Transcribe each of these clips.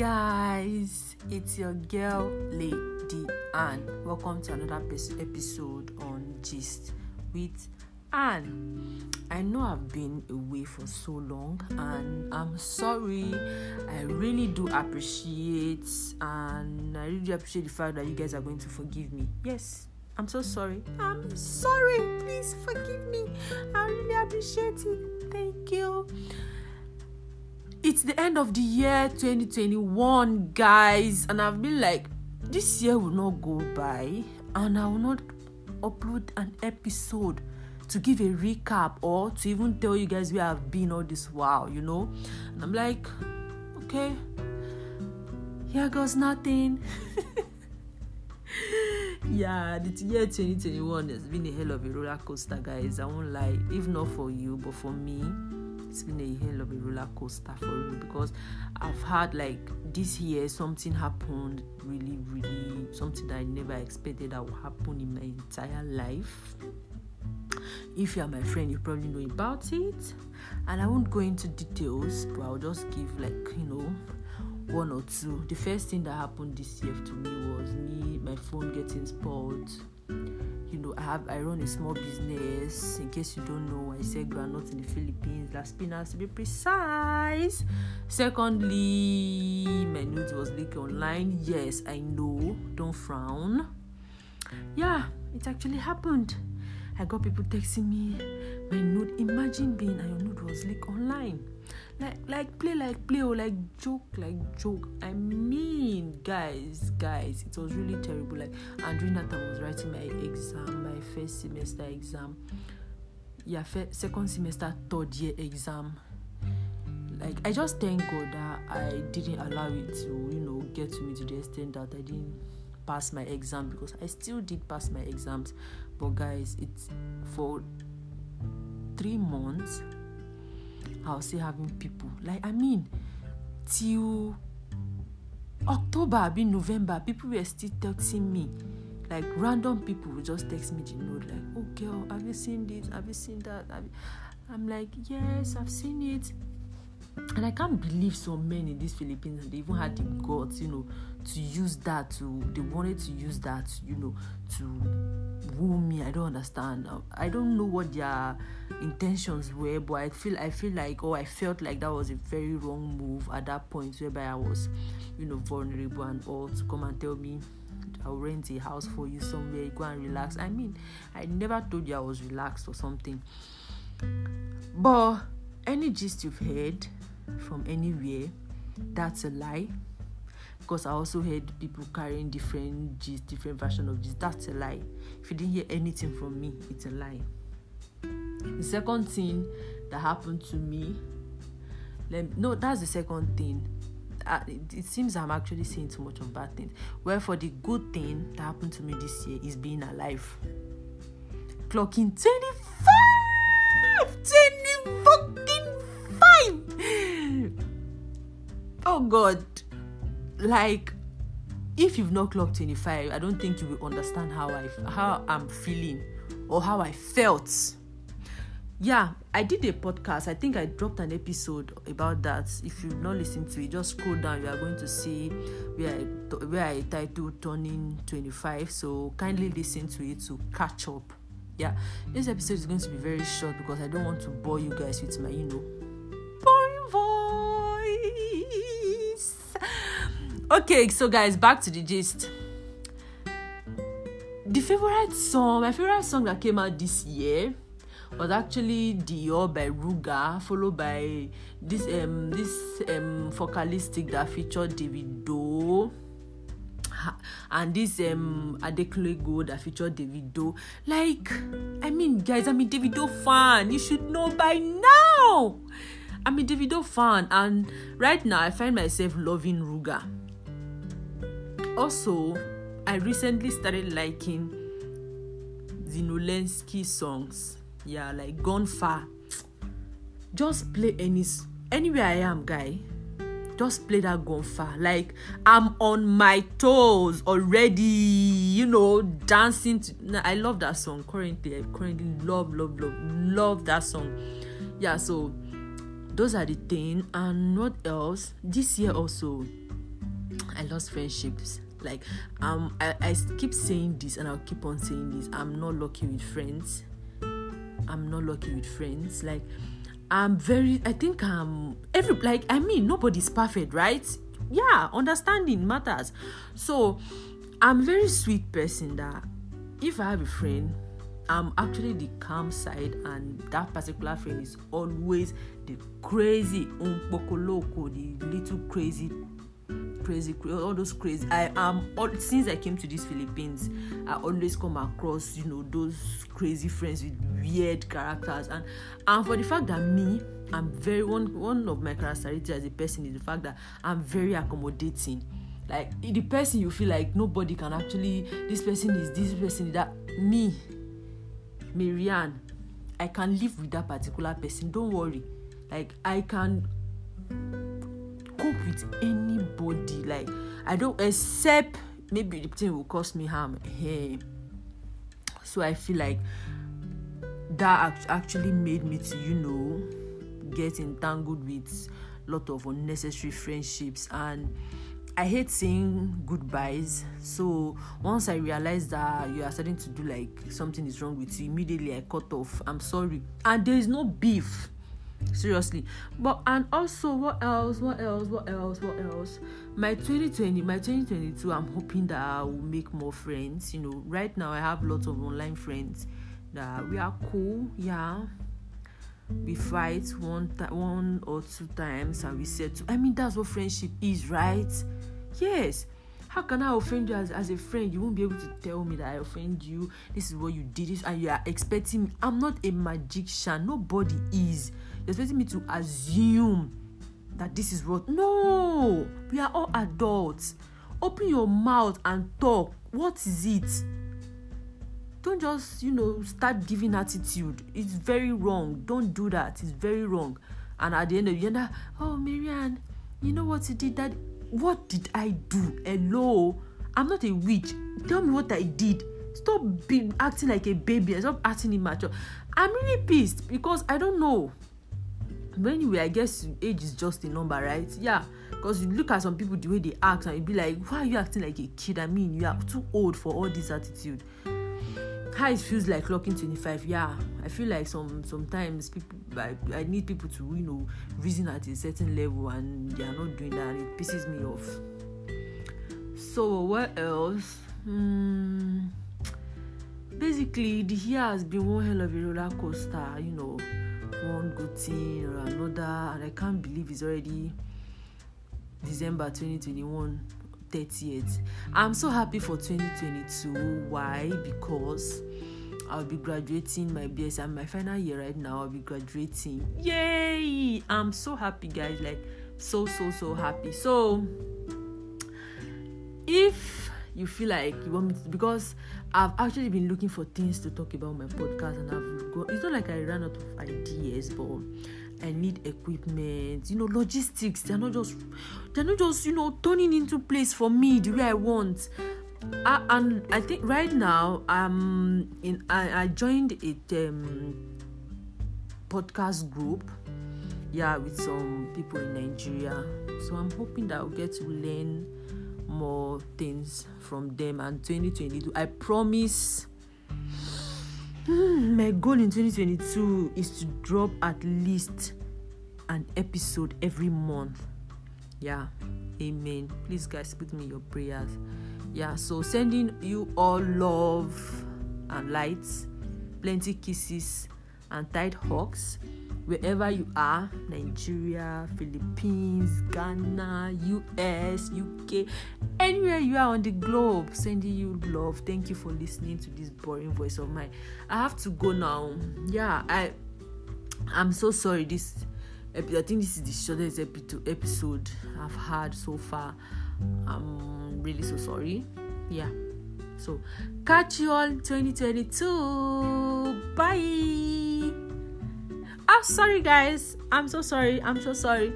guys, it's your girl Lady Anne. Welcome to another episode on Gist with Anne. I know I've been away for so long and I'm sorry. I really do appreciate and I really appreciate the fact that you guys are going to forgive me. Yes, I'm so sorry. I'm sorry. Please forgive me. I really appreciate it. Thank you it's the end of the year 2021 guys and i've been like this year will not go by and i will not upload an episode to give a recap or to even tell you guys where i've been all this while you know? And i'm like okay here goes nothing. Yeah the year 2021 has been a hell of a roller coaster guys i won't lie if not for you but for me it's been a hell of a roller coaster for me because I've had like this year something happened really, really something that I never expected that would happen in my entire life. If you are my friend, you probably know about it, and I won't go into details, but I'll just give like you know one or two. The first thing that happened this year to me was me, my phone getting spoiled you know i have i run a small business. In case you don't know i sell granules in the philippines. Las Piñas to be precise. Secondly my nudes was leaked online. Yes i know. Don't frown. Yeah it actually happened. I got people texting me my nude imagine being and your nude was leaked online. Like like play like play or like joke like joke. I mean guys guys it was really terrible. Like and during that time i was writing my exam my first semester exam. Yeah first, second semester third year exam. Like i just thank god that i didn't allow it to you know get to me to the extent that i didn't pass my exam because i still did pass my exams. But guys it's for three months I was still having people. Like, I mean, till October, I November, people were still texting me. Like random people would just text me the note, like, oh girl, have you seen this? Have you seen that? I'm like, yes, I've seen it. And I can't believe so many in these Philippines they even had the guts, you know, to use that to they wanted to use that, you know, to woo me i don't understand um, i don't know what their intentions were but i feel i feel like oh i felt like that was a very wrong move at that point whereby i was you know vulnerable and all to come and tell me I'll rent a house for you somewhere, go and relax. I mean, I never told you I was relaxed or something. But any gist you've heard from anywhere, that's a lie because I also heard people carrying different gist, different version of this. That's a lie. If you didn't hear anything from me, it's a lie. The second thing that happened to me, let, no, that's the second thing. It, it, seems I'm actually saying too much of bad things. Well, for the good thing that happened to me this year is being alive. Clocking 25! 20 Oh God like if you've not clocked 25 i don't think you will understand how i how i'm feeling or how i felt. Yeah i did a podcast. I think i dropped an episode about that. If you've not listened to it just scroll down. You are going to see where i where i titled turning 25 so kindly listen to it to catch up. Yeah this episode is going to be very short because i don't want to bore you guys with my you know okay so guys back to the gist the favorite song my favorite song that came out this year was actually Dior by Ruger, followed by this um this um vocalistic that featured Davido and this um Adekunle that featured Davido. Like, I mean, guys, I'm a Davido fan. You should know by now. I'm a Davido fan, and right now I find myself loving Ruger also i recently started liking Zinoleesky songs. Yeah like gone far. Just play any anywhere i am guy. Just play that gone far. Like i'm on my toes already you know dancing to i love that song currently. I currently love love love love that song. Yeah so those are the thing. And what else? This year also I lost friendships. Like um I, I keep saying this and I'll keep on saying this. I'm not lucky with friends. I'm not lucky with friends. Like I'm very I think I'm every like I mean nobody's perfect, right? Yeah, understanding matters. So I'm very sweet person that if I have a friend, I'm actually the calm side, and that particular friend is always the crazy, unpokoloko, the little crazy, crazy, all those crazy. I am all since I came to these Philippines, I always come across you know those crazy friends with weird characters, and and for the fact that me, I'm very one one of my characteristics as a person is the fact that I'm very accommodating. Like the person you feel like nobody can actually this person is this person is that me marianne i can live with that particular person. Don't worry. Like i can with anybody like i don't except maybe the thing will cause me harm hey so i feel like that actually made me to you know get entangled with lot of unnecessary friendships and I hate saying goodbyes. So once I realized that you are starting to do like something is wrong with you, immediately I cut off. I'm sorry. And there is no beef. Seriously. But and also what else? What else? What else? What else? My 2020, my 2022, I'm hoping that I will make more friends. You know, right now I have lots of online friends that we are cool, yeah we fight one th- one or two times and we settle. I mean, that's what friendship is, right? Yes. How can I offend you as, as a friend? You won't be able to tell me that I offend you. This is what you did, this, and you are expecting me. I'm not a magician. Nobody is. You're expecting me to assume that this is what. No, we are all adults. Open your mouth and talk. What is it? don't just you know start giving attitude. It's very wrong. Don't do that. It's very wrong. And at the end of the day oh marianne you know what you did that what did i do? Hello? I'm not a witch. Tell me what i did. Stop being acting like a baby. And stop acting immature. I'm really pissed because i don't know but anyway i guess age is just a number right? Yeah because you look at some people the way they act and you be like why are you acting like a kid? I mean you are too old for all this attitude. How it feels like clocking 25 yeah. I feel like some sometimes people I, I need people to you know reason at a certain level and they are not doing that and it pisses me off. So what else? Hmm. Basically the year has been one hell of a roller coaster you know one good thing or another and i can't believe it's already december 2021 30th. I'm so happy for 2022. Why? Because I'll be graduating my BS. I'm my final year right now. I'll be graduating. Yay! I'm so happy, guys. Like, so, so, so happy. So, if you feel like you want me to, because I've actually been looking for things to talk about my podcast, and I've got, it's not like I ran out of ideas, but I need equipment, you know, logistics. They're not just they're not just, you know, turning into place for me the way I want. I, and I think right now I'm in I, I joined a um, podcast group yeah with some people in Nigeria. So I'm hoping that I'll get to learn more things from them and 2022 I promise Hmm, my goal in 2022 is to drop at least an episode every month. Yeah, amen. Please, guys, put me your prayers. Yeah, so sending you all love and lights, plenty kisses and tight hugs wherever you are Nigeria, Philippines, Ghana, US, UK, anywhere you are on the globe, sending you love. Thank you for listening to this boring voice of mine. I have to go now. Yeah, I I'm so sorry. This I think this is the shortest episode I've had so far. I'm really so sorry. Yeah. So catch you all 2022. Bye. I'm sorry, guys. I'm so sorry. I'm so sorry.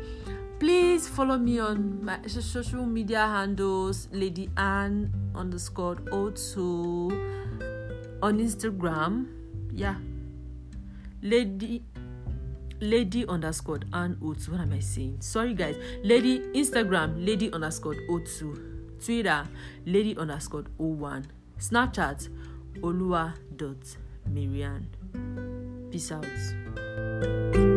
Please follow me on my social media handles, Lady Anne underscore O2 on Instagram. Yeah, Lady lady underscore and o2 what am i saying sorry guys lady instagram lady underscore o2 twitter lady underscore o1 snapchat olua dot peace out Música